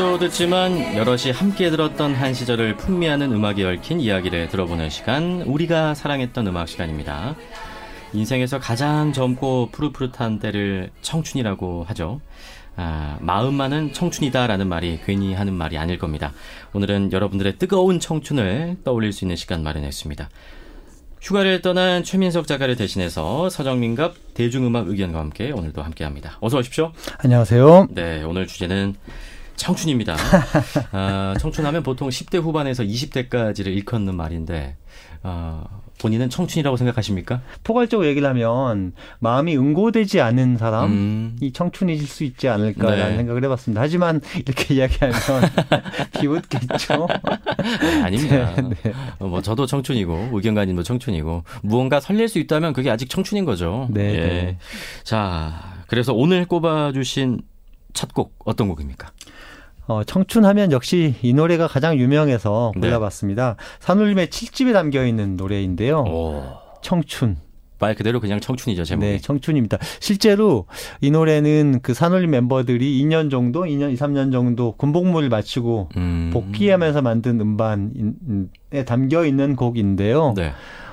혼자서도 듣지만 여럿이 함께 들었던 한 시절을 풍미하는 음악에 얽힌 이야기를 들어보는 시간, 우리가 사랑했던 음악 시간입니다. 인생에서 가장 젊고 푸릇푸릇한 때를 청춘이라고 하죠. 아, 마음만은 청춘이다라는 말이 괜히 하는 말이 아닐 겁니다. 오늘은 여러분들의 뜨거운 청춘을 떠올릴 수 있는 시간 마련했습니다. 휴가를 떠난 최민석 작가를 대신해서 서정민갑 대중음악 의견과 함께 오늘도 함께합니다. 어서 오십시오. 안녕하세요. 네, 오늘 주제는 청춘입니다. 아, 청춘하면 보통 10대 후반에서 20대까지를 일컫는 말인데, 아, 본인은 청춘이라고 생각하십니까? 포괄적으로 얘기를 하면 마음이 응고되지 않은 사람이 음, 청춘이질 수 있지 않을까라는 네. 생각을 해봤습니다. 하지만 이렇게 이야기하면 비웃겠죠. 아닙니다. 네. 어, 뭐 저도 청춘이고 의견가님도 청춘이고 무언가 설렐 수 있다면 그게 아직 청춘인 거죠. 네, 예. 네. 자, 그래서 오늘 꼽아주신 첫 곡 어떤 곡입니까? 어, 청춘하면 역시 이 노래가 가장 유명해서 네. 골라봤습니다. 산울림의 7집에 담겨 있는 노래인데요. 오, 청춘. 말 그대로 그냥 청춘이죠 제목이. 네, 청춘입니다. 실제로 이 노래는 그 산울림 멤버들이 2년 정도, 2년, 2, 3년 정도 군복무를 마치고 음, 복귀하면서 만든 음반에 담겨 있는 곡인데요. 네.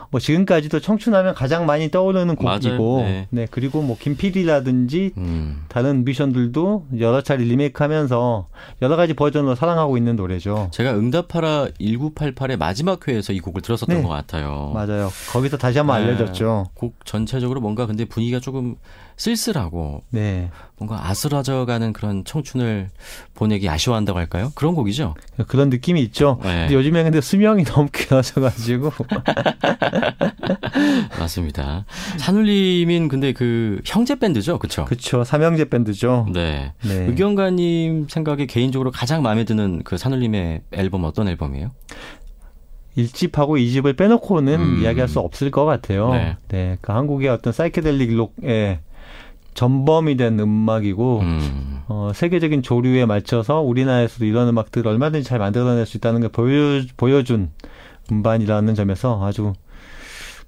뭐 지금까지도 청춘하면 가장 많이 떠오르는. 곡이고, 네. 네. 그리고 뭐 김PD라든지 음. 다른 뮤지션들도 여러 차례 리메이크하면서 여러 가지 버전으로 사랑하고 있는 노래죠. 제가 응답하라 1988의 마지막 회에서 이 곡을 들었었던 네. 것 같아요. 맞아요. 거기서 다시 한번 네. 알려졌죠. 곡 전체적으로 뭔가 근데 분위기가 조금 쓸쓸하고 네. 뭔가 아스라져가는 그런 청춘을 보내기 아쉬워한다고 할까요? 그런 곡이죠. 그런 느낌이 있죠. 네. 근데 요즘에 근데 수명이 너무 길어져가지고 맞습니다. 산울림인 근데 그 형제 밴드죠, 그렇죠? 그쵸 삼형제 밴드죠. 네. 네. 의견가님 생각에 개인적으로 가장 마음에 드는 그 산울림의 앨범 어떤 앨범이에요? 1집하고 2집을 빼놓고는 음. 이야기할 수 없을 것 같아요. 네. 네. 그 한국의 어떤 사이케델릭 록의 전범이 된 음악이고, 음. 어, 세계적인 조류에 맞춰서 우리나라에서도 이런 음악들을 얼마든지 잘 만들어낼 수 있다는 걸 보여, 보여준 음반이라는 점에서 아주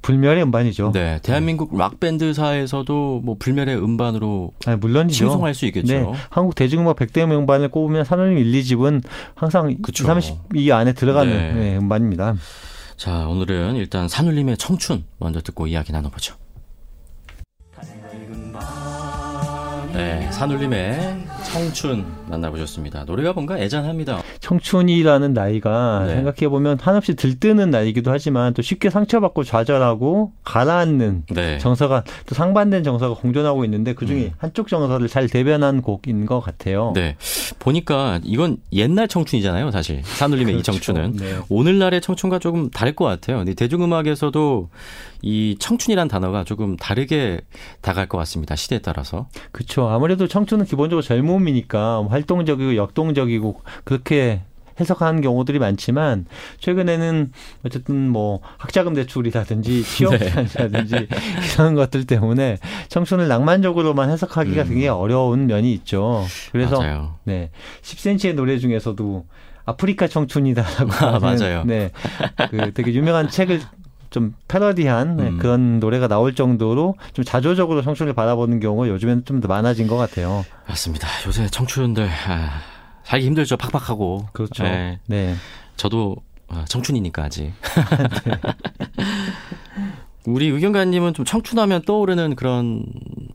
불멸의 음반이죠. 네. 대한민국 락 밴드사에서도 뭐 불멸의 음반으로 아니, 물론이죠. 칭송할 수 있겠죠. 네, 한국 대중음악 100대 명반을 꼽으면 산울림 1, 2집은 항상 그쵸. 30위 안에 들어가는 네. 네, 음반입니다. 자, 오늘은 일단 산울림의 청춘 먼저 듣고 이야기 나눠보죠. 네, 산울림의 청춘 만나보셨습니다. 노래가 뭔가 애잔합니다. 청춘이라는 나이가 네. 생각해 보면 한없이 들뜨는 나이기도 하지만 또 쉽게 상처받고 좌절하고 가라앉는 네. 정서가 또 상반된 정서가 공존하고 있는데 그 중에 음. 한쪽 정서를 잘 대변한 곡인 것 같아요. 네. 보니까 이건 옛날 청춘이잖아요, 사실. 산울림의 이 그렇죠. 청춘은. 네. 오늘날의 청춘과 조금 다를 것 같아요. 대중음악에서도 이 청춘이란 단어가 조금 다르게 다갈 것 같습니다. 시대에 따라서. 그렇죠. 아무래도 청춘은 기본적으로 젊음이니까 활동적이고 역동적이고 그렇게 해석하는 경우들이 많지만 최근에는 어쨌든 뭐 학자금 대출이라든지 취업이라든지 네. 이런 것들 때문에 청춘을 낭만적으로만 해석하기가 음. 굉장히 어려운 면이 있죠. 그래서 맞아요. 네 10cm의 노래 중에서도 아프리카 청춘이다라고 아, 하는, 맞아요. 네, 그 되게 유명한 책을 좀 패러디한 네, 음. 그런 노래가 나올 정도로 좀 자조적으로 청춘을 바라보는 경우가 요즘에는 좀 더 많아진 것 같아요. 맞습니다. 요새 청춘들 아, 살기 힘들죠. 팍팍하고. 그렇죠. 네. 네. 저도 아, 청춘이니까 아직. 우리 의견가님은 좀 청춘하면 떠오르는 그런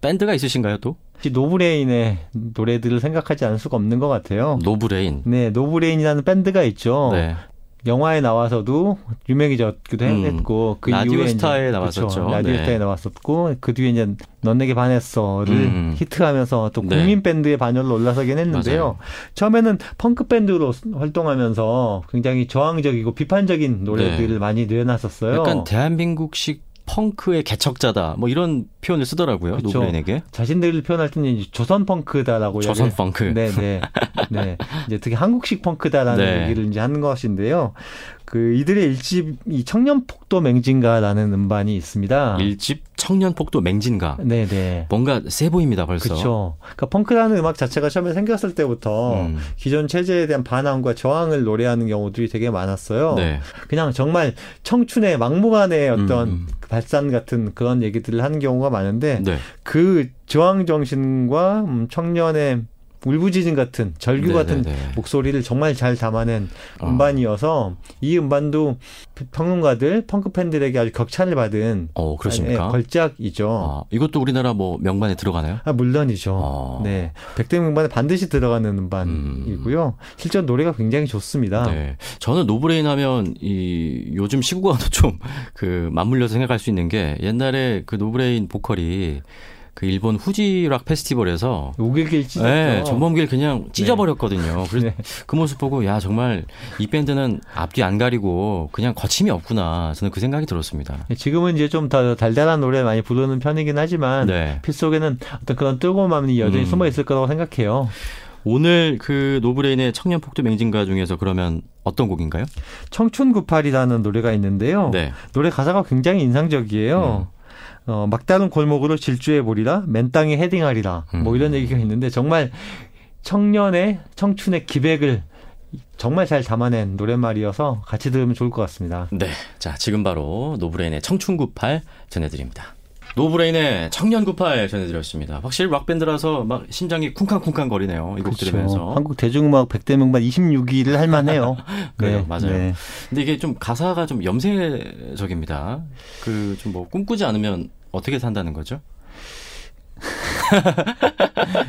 밴드가 있으신가요, 또? 노브레인의 노래들을 생각하지 않을 수가 없는 것 같아요. 노브레인. 네, 노브레인이라는 밴드가 있죠. 네. 영화에 나와서도 유명해졌기도 음. 했고 그 라디오 이후에 스타에 나왔었죠. 라디오 네. 스타에 나왔었고 그 뒤에 이제 넌 내게 반했어를 음. 히트하면서 또 네. 국민 밴드의 반열로 올라서긴 했는데요. 맞아요. 처음에는 펑크 밴드로 활동하면서 굉장히 저항적이고 비판적인 노래들을 네. 많이 내놨었어요. 약간 대한민국식 펑크의 개척자다. 뭐 이런 표현을 쓰더라고요. 그쵸. 노브레인에게. 자신들을 표현할 때는 조선 펑크다라고 조선 펑크. 네, 네. 네. 이제 특히 한국식 펑크다라는 네. 얘기를 이제 하는 것인데요. 그 이들의 일집 이 청년 폭도 맹진가라는 음반이 있습니다. 일집 청년 폭도 맹진가. 네, 네. 뭔가 세 보입니다, 벌써. 그렇죠. 그러니까 펑크라는 음악 자체가 처음에 생겼을 때부터 음. 기존 체제에 대한 반항과 저항을 노래하는 경우들이 되게 많았어요. 네. 그냥 정말 청춘의 막무가내의 어떤 음, 발산 같은 그런 얘기들을 하는 경우가 많은데 네. 그 저항 정신과 음, 청년의 울부짖음 같은 절규 네, 같은 네, 네. 목소리를 정말 잘 담아낸 어. 음반이어서 이 음반도 평론가들 펑크 팬들에게 아주 격찬을 받은 어, 그렇습니까? 예, 걸작이죠. 아, 이것도 우리나라 뭐 명반에 들어가나요? 아, 물론이죠. 어. 네. 백대 음반에 반드시 들어가는 음반이고요. 실제로 노래가 굉장히 좋습니다. 네. 저는 노브레인 하면 이 요즘 시국과도 좀 그 맞물려서 생각할 수 있는 게 옛날에 그 노브레인 보컬이 그 일본 후지락 페스티벌에서 욱일기를 찢었죠. 네, 전범기를 그냥 찢어버렸거든요. 그래서 네. 그 모습 보고 야 정말 이 밴드는 앞뒤 안 가리고 그냥 거침이 없구나. 저는 그 생각이 들었습니다. 지금은 이제 좀 더 달달한 노래 많이 부르는 편이긴 하지만 네. 피 속에는 어떤 그런 뜨거움이 여전히 음. 숨어 있을 거라고 생각해요. 오늘 그 노브레인의 청년 폭도 맹진가 중에서 그러면 어떤 곡인가요? 청춘 98이라는 노래가 있는데요. 네. 노래 가사가 굉장히 인상적이에요. 어, 막다른 골목으로 질주해 보리라, 맨 땅에 헤딩하리라. 뭐 이런 음. 얘기가 있는데 정말 청년의 청춘의 기백을 정말 잘 담아낸 노랫말이어서 같이 들으면 좋을 것 같습니다. 네. 자, 지금 바로 노브레인의 청춘 98 전해드립니다. 노브레인의 청년 98 전해드렸습니다. 확실히 락밴드라서 막 심장이 쿵쾅쿵쾅 거리네요. 이곡 들으면서. 그렇죠. 한국 대중음악 100대 명반 26위를 할 만해요. 그래요, 맞아요. 네. 근데 이게 좀 가사가 좀 염세적입니다. 그 좀 뭐 꿈꾸지 않으면 어떻게 산다는 거죠?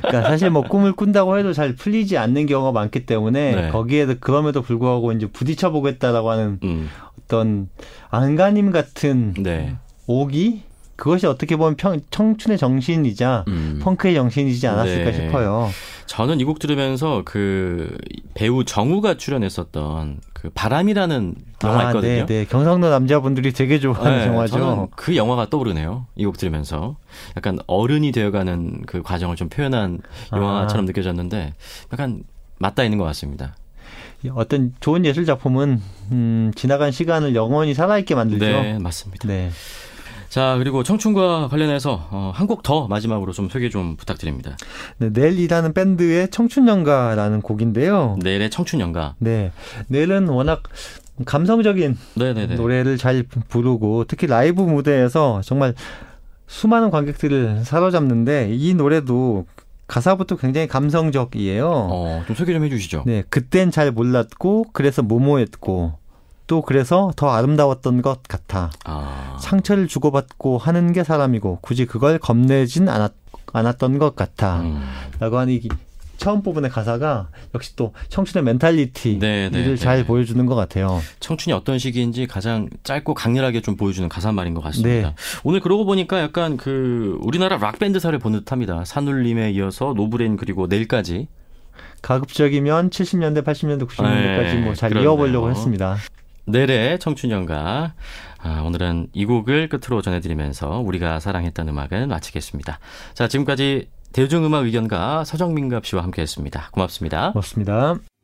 그러니까 사실 뭐 꿈을 꾼다고 해도 잘 풀리지 않는 경우가 많기 때문에 네. 거기에 그럼에도 불구하고 이제 부딪혀 보겠다라고 하는 음. 어떤 안간힘 같은 네. 오기 그것이 어떻게 보면 평, 청춘의 정신이자 음. 펑크의 정신이지 않았을까 네. 싶어요. 저는 이 곡 들으면서 그 배우 정우가 출연했었던 그 바람이라는 영화 있거든요. 네, 네. 경상도 남자분들이 되게 좋아하는 네, 영화죠. 저는 그 영화가 떠오르네요. 이 곡 들으면서 약간 어른이 되어가는 그 과정을 좀 표현한 아. 영화처럼 느껴졌는데 약간 맞닿아 있는 것 같습니다. 어떤 좋은 예술 작품은 음, 지나간 시간을 영원히 살아있게 만들죠. 네, 맞습니다. 네. 자 그리고 청춘과 관련해서 어, 한곡 더 마지막으로 좀 소개 좀 부탁드립니다. 네, 넬이라는 밴드의 청춘연가라는 곡인데요. 내일의 청춘연가. 네. 넬은 워낙 감성적인 네네네. 노래를 잘 부르고 특히 라이브 무대에서 정말 수많은 관객들을 사로잡는데 이 노래도 가사부터 굉장히 감성적이에요. 어, 좀 소개 좀 해주시죠. 네, 그땐 잘 몰랐고 그래서 모모했고 또 그래서 더 아름다웠던 것 같아. 아, 상처를 주고받고 하는 게 사람이고 굳이 그걸 겁내진 않았, 않았던 것 같아. 음. 라고 하는 이 처음 부분의 가사가 역시 또 청춘의 mentality를 네, 네, 잘 네. 보여주는 것 같아요. 청춘이 어떤 시기인지 가장 짧고 강렬하게 좀 보여주는 가사말인 것 같습니다. 네. 오늘 그러고 보니까 약간 그 우리나라 락 밴드사를 본 듯합니다. 산울림에 이어서 노브레인 그리고 내일까지. 가급적이면 70년대, 80년대, 90년대까지 네, 뭐잘 그렇네요. 이어보려고 했습니다. 내래 청춘연가. 아, 오늘은 이 곡을 끝으로 전해드리면서 우리가 사랑했던 음악을 마치겠습니다. 자, 지금까지 대중음악 의견가 서정민갑 씨와 함께했습니다. 고맙습니다. 고맙습니다.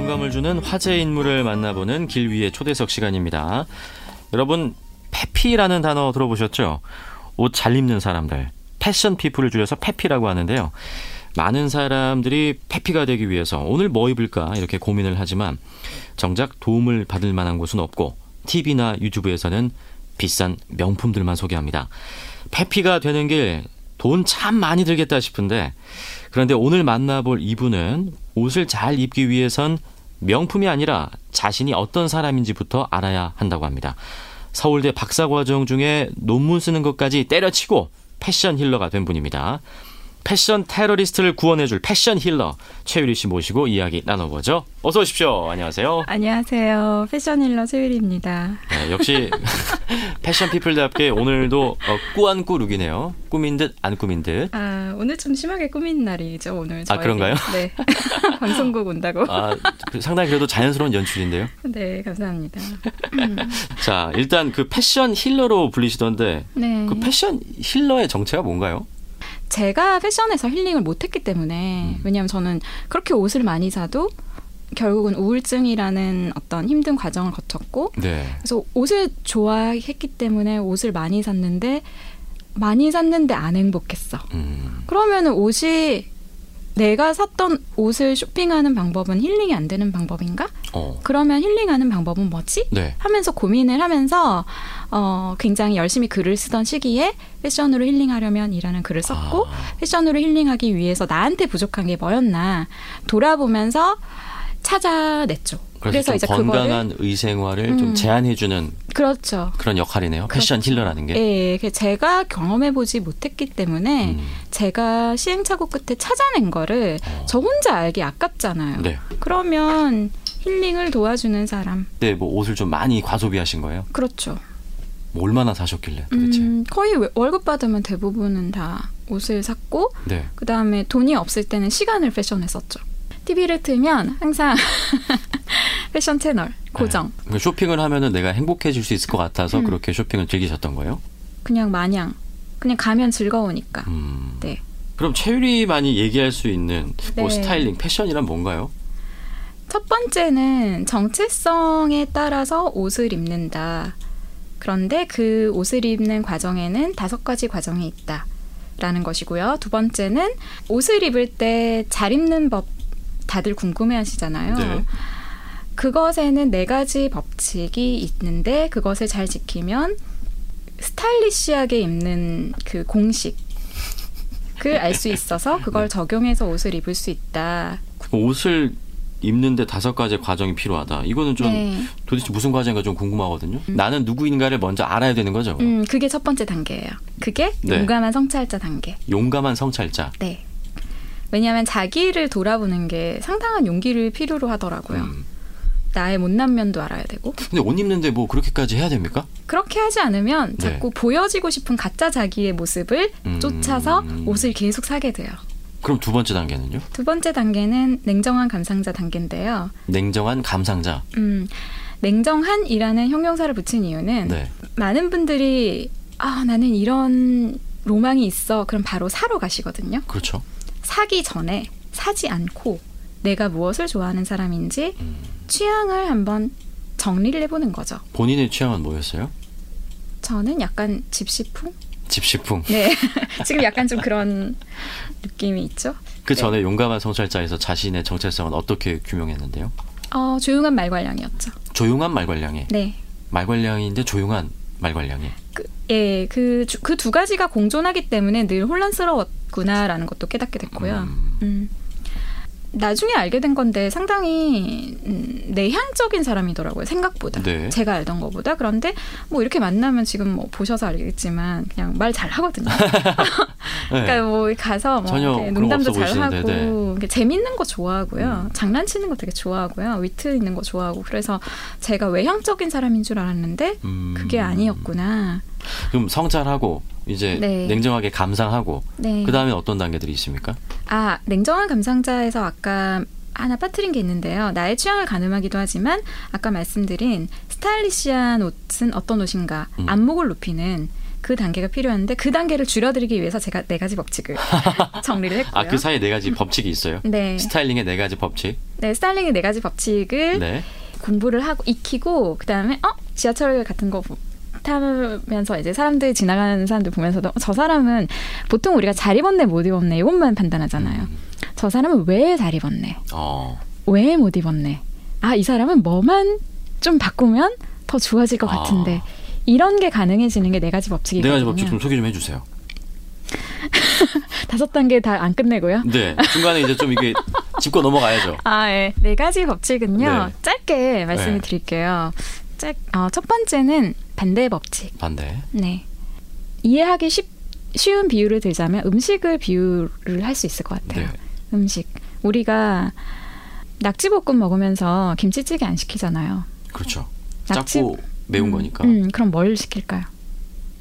영감을 주는 화제 인물을 만나보는 길 위의 초대석 시간입니다. 여러분, 페피라는 단어 들어보셨죠? 옷 잘 입는 사람들. 패션 피플을 줄여서 페피라고 하는데요. 많은 사람들이 페피가 되기 위해서 오늘 뭐 입을까 이렇게 고민을 하지만 정작 도움을 받을 만한 곳은 없고 TV나 유튜브에서는 비싼 명품들만 소개합니다. 페피가 되는 길 돈 참 많이 들겠다 싶은데 그런데 오늘 만나볼 이분은 옷을 잘 입기 위해선 명품이 아니라 자신이 어떤 사람인지부터 알아야 한다고 합니다. 서울대 박사 과정 중에 논문 쓰는 것까지 때려치고 패션 healer가 된 분입니다. 패션 테러리스트를 구원해줄 패션 healer 최유리 씨 모시고 이야기 나눠보죠. 어서 오십시오. 안녕하세요. 안녕하세요. 패션 healer 최유리입니다. 네, 역시 패션 people답게 오늘도 어, 꾸안꾸 look이네요. 꾸민 듯 안 꾸민 듯. 아, 오늘 좀 심하게 꾸민 날이죠, 오늘. 아, 그런가요? 네. 방송국 온다고. 아, 그 상당히 그래도 자연스러운 연출인데요. 네, 감사합니다. 자, 일단 그 패션 힐러로 불리시던데 네. 그 패션 힐러의 정체가 뭔가요? 제가 패션에서 힐링을 못했기 때문에, 음. 왜냐하면 저는 그렇게 옷을 많이 사도 결국은 우울증이라는 어떤 힘든 과정을 거쳤고, 네. 그래서 옷을 좋아했기 때문에 옷을 많이 샀는데, 많이 샀는데 안 행복했어. 음, 그러면은 옷이 내가 샀던 옷을 쇼핑하는 방법은 힐링이 안 되는 방법인가? 어, 그러면 힐링하는 방법은 뭐지? 네. 하면서 고민을 하면서 어 굉장히 열심히 글을 쓰던 시기에 패션으로 힐링하려면이라는 글을 썼고 아. 패션으로 힐링하기 위해서 나한테 부족한 게 뭐였나 돌아보면서 찾아냈죠. 그래서, 이제 좀 그거를 건강한 의생활을 좀 음. 제한해주는 그렇죠. 그런 역할이네요. 패션 그렇죠. 힐러라는 게. 예, 그 제가 경험해 보지 못했기 때문에 음, 제가 시행착오 끝에 찾아낸 거를 어. 저 혼자 알기 아깝잖아요. 네. 그러면 힐링을 도와주는 사람. 네, 뭐 옷을 좀 많이 과소비하신 거예요? 그렇죠. 뭐 얼마나 사셨길래 도대체? 음, 거의 왜- 월급 받으면 대부분은 다 옷을 샀고 네. 그 다음에 돈이 없을 때는 시간을 패션에 썼죠. TV를 틀면 항상 패션 채널 고정. 네. 그러니까 쇼핑을 하면은 내가 행복해질 수 있을 것 같아서 음. 그렇게 쇼핑을 즐기셨던 거예요? 그냥 마냥 그냥 가면 즐거우니까. 음. 네. 그럼 최유리만이 얘기할 수 있는 뭐 네. 스타일링, 패션이란 뭔가요? 첫 번째는 정체성에 따라서 옷을 입는다. 그런데 그 옷을 입는 과정에는 다섯 가지 과정이 있다. 라는 것이고요. 두 번째는 옷을 입을 때 잘 입는 법 다들 궁금해 하시잖아요. 네. 그것에는 네 가지 법칙이 있는데 그것을 잘 지키면 스타일리시하게 입는 그 공식을 알수 있어서 그걸 적용해서 옷을 입을 수 있다. 옷을 입는데 다섯 가지의 과정이 필요하다. 이거는 좀 네. 도대체 무슨 과정인가 좀 궁금하거든요. 나는 누구인가를 먼저 알아야 되는 거죠. 음, 그게 첫 번째 단계예요. 그게 네. 용감한 성찰자 단계. 용감한 성찰자. 네. 왜냐하면 자기를 돌아보는 게 상당한 용기를 필요로 하더라고요. 음. 나의 못난 면도 알아야 되고 근데 옷 입는데 뭐 그렇게까지 해야 됩니까? 그렇게 하지 않으면 네. 자꾸 보여지고 싶은 가짜 자기의 모습을 음. 쫓아서 옷을 계속 사게 돼요. 그럼 두 번째 단계는요? 두 번째 단계는 냉정한 감상자 단계인데요. 냉정한 감상자. 음, 냉정한이라는 형용사를 붙인 이유는 네. 많은 분들이 아 나는 이런 로망이 있어 그럼 바로 사러 가시거든요. 그렇죠. 사기 전에 사지 않고 내가 무엇을 좋아하는 사람인지 음. 취향을 한번 정리를 해보는 거죠. 본인의 취향은 뭐였어요? 저는 약간 집시풍? 집시풍. 네. 지금 약간 좀 그런 느낌이 있죠. 그 네. 전에 용감한 성찰자에서 자신의 정체성은 어떻게 규명했는데요? 어, 조용한 말괄량이었죠. 조용한 말괄량에 네. 말괄량인데 조용한 말괄량에 그, 예, 그, 그두 가지가 공존하기 때문에 늘 혼란스러웠 구나라는 것도 깨닫게 됐고요. 음. 음. 나중에 알게 된 건데 상당히 음, 내향적인 사람이더라고요 생각보다 네. 제가 알던 것보다 그런데 뭐 이렇게 만나면 지금 뭐 보셔서 알겠지만 그냥 말 잘 하거든요. 네. 그러니까 뭐 가서 뭐 농담도 잘 하고 보이시는데, 네. 재밌는 거 좋아하고요. 음. 장난치는 거 되게 좋아하고요. 위트 있는 거 좋아하고 그래서 제가 외향적인 사람인 줄 알았는데 음. 그게 아니었구나. 그럼 성찰하고 이제 네. 냉정하게 감상하고 네. 그 다음에 어떤 단계들이 있습니까? 아, 냉정한 감상자에서 아까 하나 빠뜨린 게 있는데요. 나의 취향을 가늠하기도 하지만 아까 말씀드린 스타일리시한 옷은 어떤 옷인가 음. 안목을 높이는 그 단계가 필요한데 그 단계를 줄여드리기 위해서 제가 네 가지 법칙을 정리를 했고요. 아그 사이에 네 가지 법칙이 있어요. 네, 스타일링의 네 가지 법칙. 네 스타일링의 네 가지 법칙을 네. 공부를 하고 익히고 그 다음에 어 지하철 같은 거 보- 타면서 이제 사람들 지나가는 사람들 보면서도 저 사람은 보통 우리가 잘 입었네 못 입었네 이것만 판단하잖아요. 음. 저 사람은 왜 잘 입었네 어. 왜못 입었네 아 이 사람은 뭐만 좀 바꾸면 더 좋아질 것 아. 같은데 이런 게 가능해지는 게 네 가지 네 법칙이거든요. 가지 법칙 좀 소개 좀 해주세요. 다섯 단계 다 안 끝내고요. 네. 중간에 이제 좀 이게 짚고 넘어가야죠. 아, 예. 네 가지 법칙은요. 네. 짧게 말씀을 네. 드릴게요. 짧, 어, 첫 번째는 반대 법칙. 반대. 네. 이해하기 쉽 쉬운 비유를 들자면 음식을 비유를 할 수 있을 것 같아요. 네. 음식. 우리가 낙지볶음 먹으면서 김치찌개 안 시키잖아요. 그렇죠. 낙지- 작고 매운 음, 거니까. 음, 그럼 뭘 시킬까요?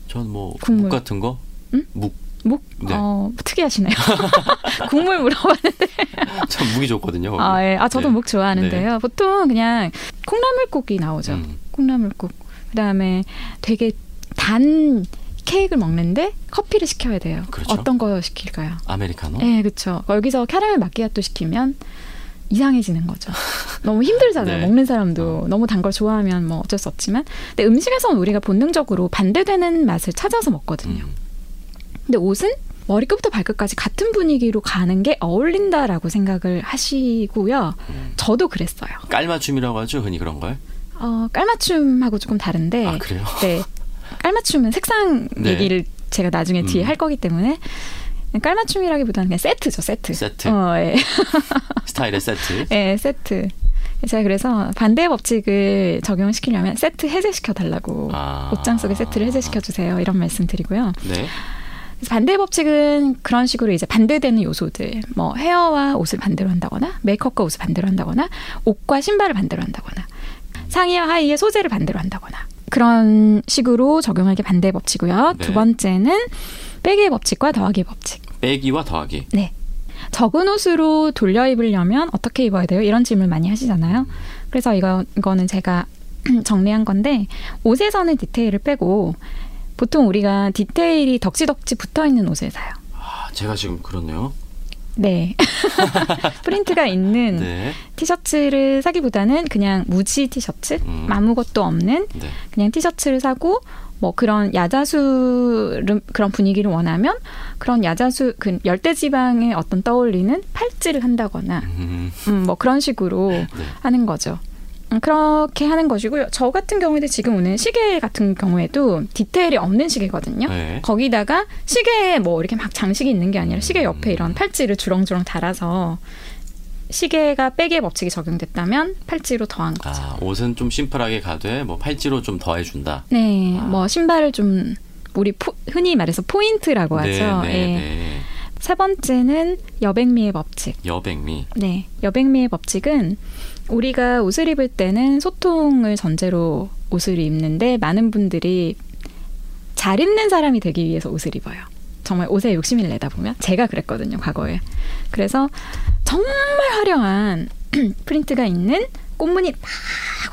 전뭐 국물. 묵 같은 거? 응? 묵. 묵? 네. 어, 특이하시네요. 국물 물어봤는데. 참 묵이 좋거든요. 아, 예. 아, 저도 네. 묵 좋아하는데요. 보통 그냥 콩나물국이 나오죠. 음. 콩나물국. 그다음에 되게 단 케이크를 먹는데 커피를 시켜야 돼요. 그렇죠. 어떤 거 시킬까요? 아메리카노? 네, 그렇죠. 여기서 캐러멜 마끼아또 시키면 이상해지는 거죠. 너무 힘들잖아요. 네. 먹는 사람도 너무 단 걸 좋아하면 뭐 어쩔 수 없지만, 근데 음식에서는 우리가 본능적으로 반대되는 맛을 찾아서 먹거든요. 음. 근데 옷은 머리끝부터 발끝까지 같은 분위기로 가는 게 어울린다라고 생각을 하시고요. 음. 저도 그랬어요. 깔맞춤이라고 하죠, 흔히 그런 걸. 어, 깔맞춤하고 조금 다른데, 아, 그래요? 네. 깔맞춤은 색상 네. 얘기를 제가 나중에 뒤에 음. 할 거기 때문에 깔맞춤이라기보다는 그냥 세트죠, 세트. 세트. 어, 예. 스타일의 세트. 예, 세트. 제가 그래서 반대의 법칙을 적용시키려면 세트 해제시켜 달라고 아. 옷장 속에 세트를 해제시켜 주세요. 이런 말씀 드리고요. 네. 반대의 법칙은 그런 식으로 이제 반대되는 요소들, 뭐 헤어와 옷을 반대로 한다거나 메이크업과 옷을 반대로 한다거나 옷과 신발을 반대로 한다거나 상의와 하의의 소재를 반대로 한다거나 그런 식으로 적용할 게 반대의 법칙이고요. 네. 두 번째는 빼기의 법칙과 더하기의 법칙. 빼기와 더하기. 네. 적은 옷으로 돌려 입으려면 어떻게 입어야 돼요? 이런 질문 많이 하시잖아요. 그래서 이거 이거는 제가 정리한 건데 옷에서는 디테일을 빼고 보통 우리가 디테일이 덕지덕지 붙어 있는 옷을 사요. 아, 제가 지금 그렇네요. 네. 프린트가 있는 네. 티셔츠를 사기보다는 그냥 무지 티셔츠, 음. 아무것도 없는 네. 그냥 티셔츠를 사고 뭐 그런 야자수 그런 분위기를 원하면 그런 야자수 그 열대 지방에 어떤 떠올리는 팔찌를 한다거나 음, 음, 뭐 그런 식으로 네. 하는 거죠. 음, 그렇게 하는 것이고요. 저 같은 경우에도 지금 오늘 시계 같은 경우에도 디테일이 없는 시계거든요. 네. 거기다가 시계에 뭐 이렇게 막 장식이 있는 게 아니라 시계 옆에 음. 이런 팔찌를 주렁주렁 달아서 시계가 빼기의 법칙이 적용됐다면 팔찌로 더한 거죠. 아, 옷은 좀 심플하게 가되 뭐 팔찌로 좀 더해 준다. 네, 아. 뭐 신발을 좀 우리 포- 흔히 말해서 포인트라고 하죠. 네, 예. 네. 세 번째는 여백미의 법칙. 여백미. 네, 여백미의 법칙은 우리가 옷을 입을 때는 소통을 전제로 옷을 입는데 많은 분들이 잘 입는 사람이 되기 위해서 옷을 입어요. 정말 옷에 욕심을 내다 보면 제가 그랬거든요, 과거에. 그래서 정말 화려한 프린트가 있는 꽃무늬 막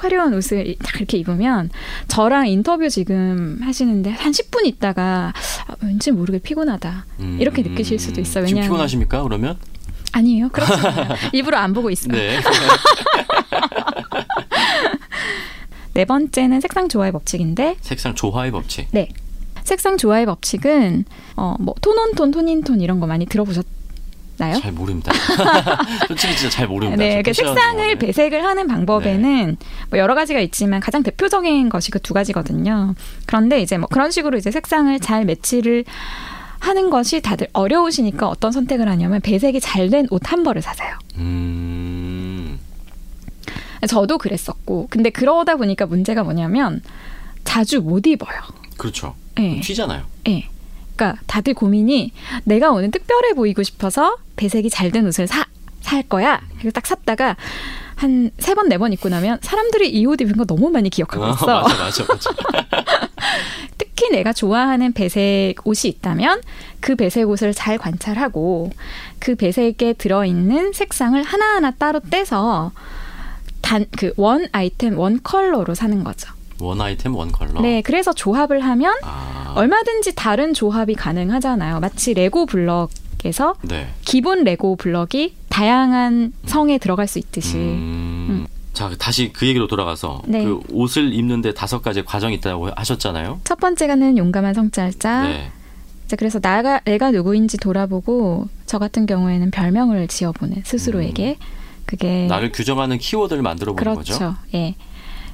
화려한 옷을 딱 이렇게 입으면 저랑 인터뷰 지금 하시는데 한 10분 있다가 아, 왠지 모르게 피곤하다. 음, 이렇게 느끼실 수도 있어요. 지금 왜냐하면- 피곤하십니까? 그러면? 아니에요. 않아요. 일부러 안 보고 있어요. 네. 네 번째는 색상 조화의 법칙인데, 색상 조화의 법칙. 네. 색상 조화의 법칙은, 어, 뭐, 톤온톤, 톤인톤 이런 거 많이 들어보셨 나요? 잘 모릅니다. 솔직히 진짜 잘 모릅니다. 네, 저그 색상을 용어는. 배색을 하는 방법에는 뭐 여러 가지가 있지만 가장 대표적인 것이 그 두 가지거든요. 그런데 이제 뭐 그런 식으로 이제 색상을 잘 매치를 하는 것이 다들 어려우시니까 어떤 선택을 하냐면 배색이 잘 된 옷 한 벌을 사세요. 음. 저도 그랬었고, 근데 그러다 보니까 문제가 뭐냐면 자주 못 입어요. 그렇죠. 예. 튀잖아요. 예. 그러니까 다들 고민이 내가 오늘 특별해 보이고 싶어서 배색이 잘 된 옷을 사, 살 거야. 그래서 딱 샀다가 한 세 번, 네 번 입고 나면 사람들이 이 옷 입은 거 너무 많이 기억하고 어, 있어. 맞아, 맞아, 맞아. 특히 내가 좋아하는 배색 옷이 있다면 그 배색 옷을 잘 관찰하고 그 배색에 들어있는 색상을 하나하나 따로 떼서 단, 그 one item, one color로 사는 거죠. one item one color. 네, 그래서 조합을 하면 아. 얼마든지 다른 조합이 가능하잖아요. 마치 레고 블럭에서 네. 기본 레고 블럭이 다양한 성에 들어갈 수 있듯이. 음. 자, 다시 그 얘기로 돌아가서 네. 그 옷을 입는데 다섯 가지 과정이 있다고 하셨잖아요. 첫 번째가는 용감한 성찰자. 네. 이제 그래서 나가 내가 누구인지 돌아보고 저 같은 경우에는 별명을 지어보는 스스로에게 그게 나를 규정하는 키워드를 만들어 보는 네. 그렇죠. 거죠. 예.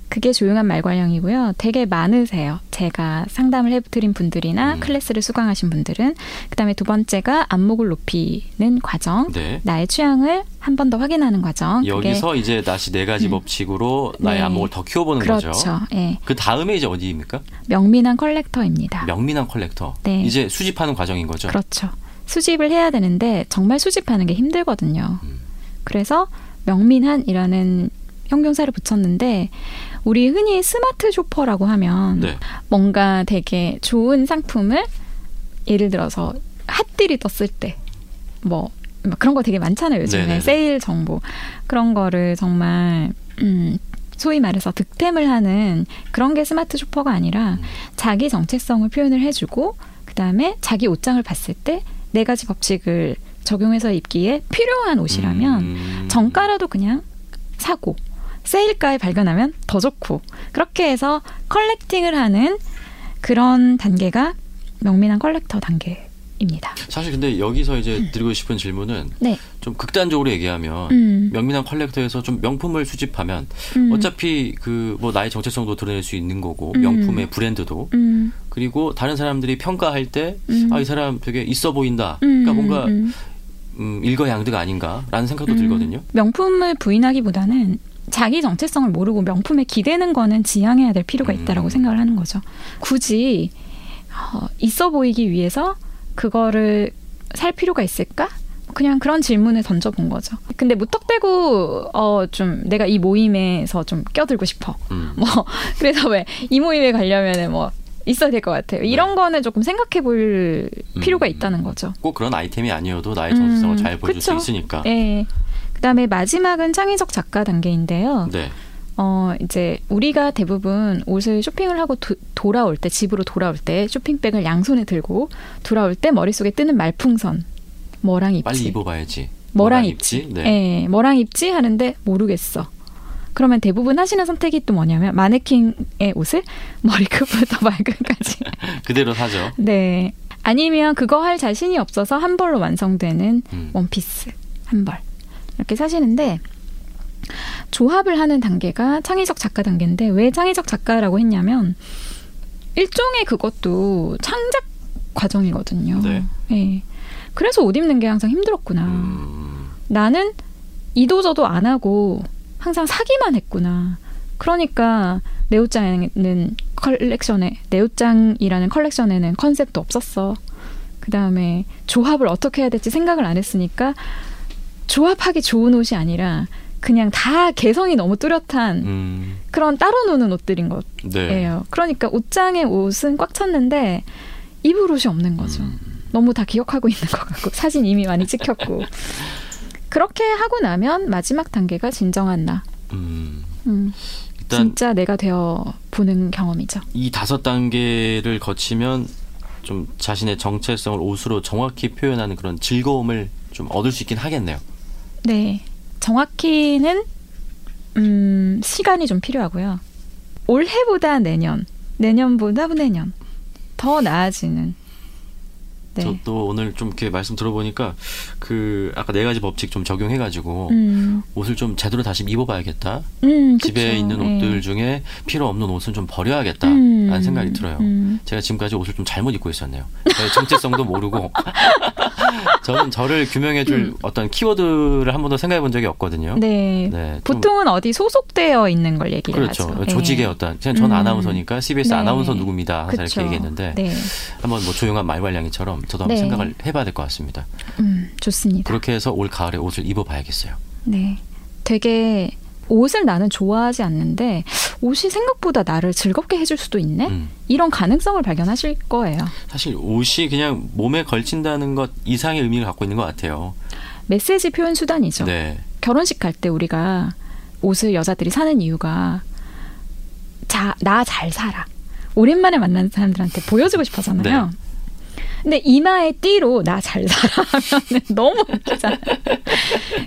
그게 조용한 말괄량이고요. 되게 많으세요. 제가 상담을 해드린 분들이나 음. 클래스를 수강하신 분들은. 그 다음에 두 번째가 안목을 높이는 과정. 네. 나의 취향을 한 번 더 확인하는 과정. 그게 여기서 이제 다시 네 가지 음. 법칙으로 나의 네. 안목을 더 키워보는 그렇죠. 거죠. 예. 그 다음에 이제 어디입니까? 명민한 collector입니다. 명민한 collector. 네. 이제 수집하는 과정인 거죠. 그렇죠. 수집을 해야 되는데 정말 수집하는 게 힘들거든요. 음. 그래서 명민한이라는 형용사를 붙였는데 우리 흔히 smart shopper라고 하면 네. 뭔가 되게 좋은 상품을 예를 들어서 hot deal이 떴을 때뭐 그런 거 되게 많잖아요 요즘에 네네네. 세일 정보 그런 거를 정말 음 소위 말해서 득템을 하는 그런 게 smart shopper가 아니라 음. 자기 정체성을 표현을 해주고 그 다음에 자기 옷장을 봤을 때 네 가지 법칙을 적용해서 입기에 필요한 옷이라면 음. 정가라도 그냥 사고 세일가에 발견하면 더 좋고 그렇게 해서 collecting을 하는 그런 단계가 명민한 collector 단계입니다. 사실 근데 여기서 이제 드리고 싶은 질문은 네. 좀 극단적으로 얘기하면 음. 명민한 collector에서 좀 명품을 수집하면 음. 어차피 그 뭐 나의 정체성도 드러낼 수 있는 거고 음. 명품의 브랜드도 음. 그리고 다른 사람들이 평가할 때 음. 아이 사람 되게 있어 보인다. 음. 그러니까 뭔가 음. 음, 일거양득 아닌가라는 생각도 음. 들거든요. 명품을 부인하기보다는 자기 정체성을 모르고 명품에 기대는 거는 지양해야 될 필요가 있다라고 음. 생각을 하는 거죠. 굳이 어, 있어 보이기 위해서 그거를 살 필요가 있을까? 그냥 그런 질문을 던져본 거죠. 근데 무턱대고 어 좀 내가 이 모임에서 좀 껴들고 싶어. 음. 뭐 그래서 왜 이 모임에 가려면은 뭐 있어야 될 것 같아요. 이런 거는 조금 생각해 볼 필요가 음. 있다는 거죠. 꼭 그런 아이템이 아니어도 나의 정체성을 음, 잘 보여줄 그쵸. 수 있으니까. 예. 그다음에 마지막은 창의적 작가 단계인데요. 네. 어, 이제 우리가 대부분 옷을 쇼핑을 하고 도, 돌아올 때, 집으로 돌아올 때 쇼핑백을 양손에 들고 돌아올 때 머릿속에 뜨는 말풍선. 뭐랑 입지? 빨리 입어봐야지. 뭐랑 입지? 네. 예, 뭐랑 입지? 하는데 모르겠어. 그러면 대부분 하시는 선택이 또 뭐냐면 마네킹의 옷을 머리끝부터 발끝까지. 그대로 사죠. 네. 아니면 그거 할 자신이 없어서 한 벌로 완성되는 음. 원피스 한 벌. 이렇게 사시는데 조합을 하는 단계가 창의적 작가 단계인데 왜 창의적 작가라고 했냐면 일종의 그것도 창작 과정이거든요. 네. 예. 그래서 옷 입는 게 항상 힘들었구나. 음. 나는 이도저도 안 하고 항상 사기만 했구나. 그러니까 내 옷장에는 컬렉션에 내 옷장이라는 컬렉션에는 컨셉도 없었어. 그 다음에 조합을 어떻게 해야 될지 생각을 안 했으니까 조합하기 좋은 옷이 아니라 그냥 다 개성이 너무 뚜렷한 음. 그런 따로 노는 옷들인 거예요. 네. 그러니까 옷장에 옷은 꽉 찼는데 입을 옷이 없는 거죠. 음. 너무 다 기억하고 있는 것 같고 사진 이미 많이 찍혔고 그렇게 하고 나면 마지막 단계가 진정한 나. 음. 음, 진짜 내가 되어 보는 경험이죠. 이 다섯 단계를 거치면 좀 자신의 정체성을 옷으로 정확히 표현하는 그런 즐거움을 좀 얻을 수 있긴 하겠네요. 네, 정확히는 음, 시간이 좀 필요하고요. 올해보다 내년, 내년보다 후내년 더 나아지는. 네. 저도 오늘 좀 이렇게 말씀 들어보니까 그 아까 네 가지 법칙 좀 적용해가지고 음, 옷을 좀 제대로 다시 입어봐야겠다. 음, 집에. 있는 네. 옷들 중에 필요 없는 옷은 좀 버려야겠다라는 음, 생각이 들어요. 음. 제가 지금까지 옷을 좀 잘못 입고 있었네요. 정체성도 모르고 저는 저를 규명해줄 어떤 키워드를 한 번도 생각해 본 적이 없거든요. 음. 네. 네, 좀 보통은 어디 소속되어 있는 걸 얘기를 그렇죠. 하죠. 조직의 네. 어떤 그냥 전 음. 아나운서니까 CBS 네. 아나운서. 항상 그쵸. 이렇게 얘기했는데 네. 한번 뭐 조용한 말괄량이처럼 저도 한번 네. 생각을 해봐야 될 것 같습니다. 음, 좋습니다. 그렇게 해서 올 가을에 옷을 입어봐야겠어요. 네. 되게 옷을 나는 좋아하지 않는데 옷이 생각보다 나를 즐겁게 해줄 수도 있네? 음. 이런 가능성을 발견하실 거예요. 사실 옷이 그냥 몸에 걸친다는 것 이상의 의미를 갖고 있는 것 같아요. 메시지 표현 수단이죠. 네. 결혼식 갈 때 우리가 옷을 여자들이 사는 이유가 자, 나 잘 살아. 오랜만에 만난 사람들한테 보여주고 싶어잖아요. 네. 근데 이마에 띠로 나 잘 살아 하면 너무 웃기잖아요.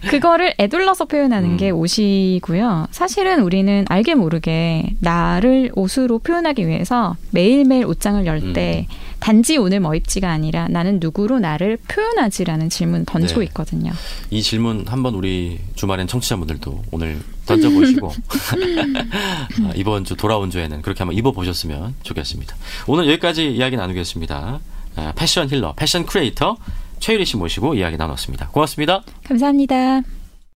그거를 애둘러서 표현하는 음. 게 옷이고요. 사실은 우리는 알게 모르게 나를 옷으로 표현하기 위해서 매일매일 옷장을 열때 음. 단지 오늘 뭐 입지가 아니라 나는 누구로 나를 표현하지라는 질문 던지고 네. 있거든요. 이 질문 한번 우리 주말엔 청취자분들도 오늘 던져보시고 아, 이번 주 돌아온 주에는 그렇게 한번 입어보셨으면 좋겠습니다. 오늘 여기까지 이야기 나누겠습니다. 아, 패션 힐러, 패션 크리에이터 최유리 씨 모시고 이야기 나눴습니다. 고맙습니다. 감사합니다.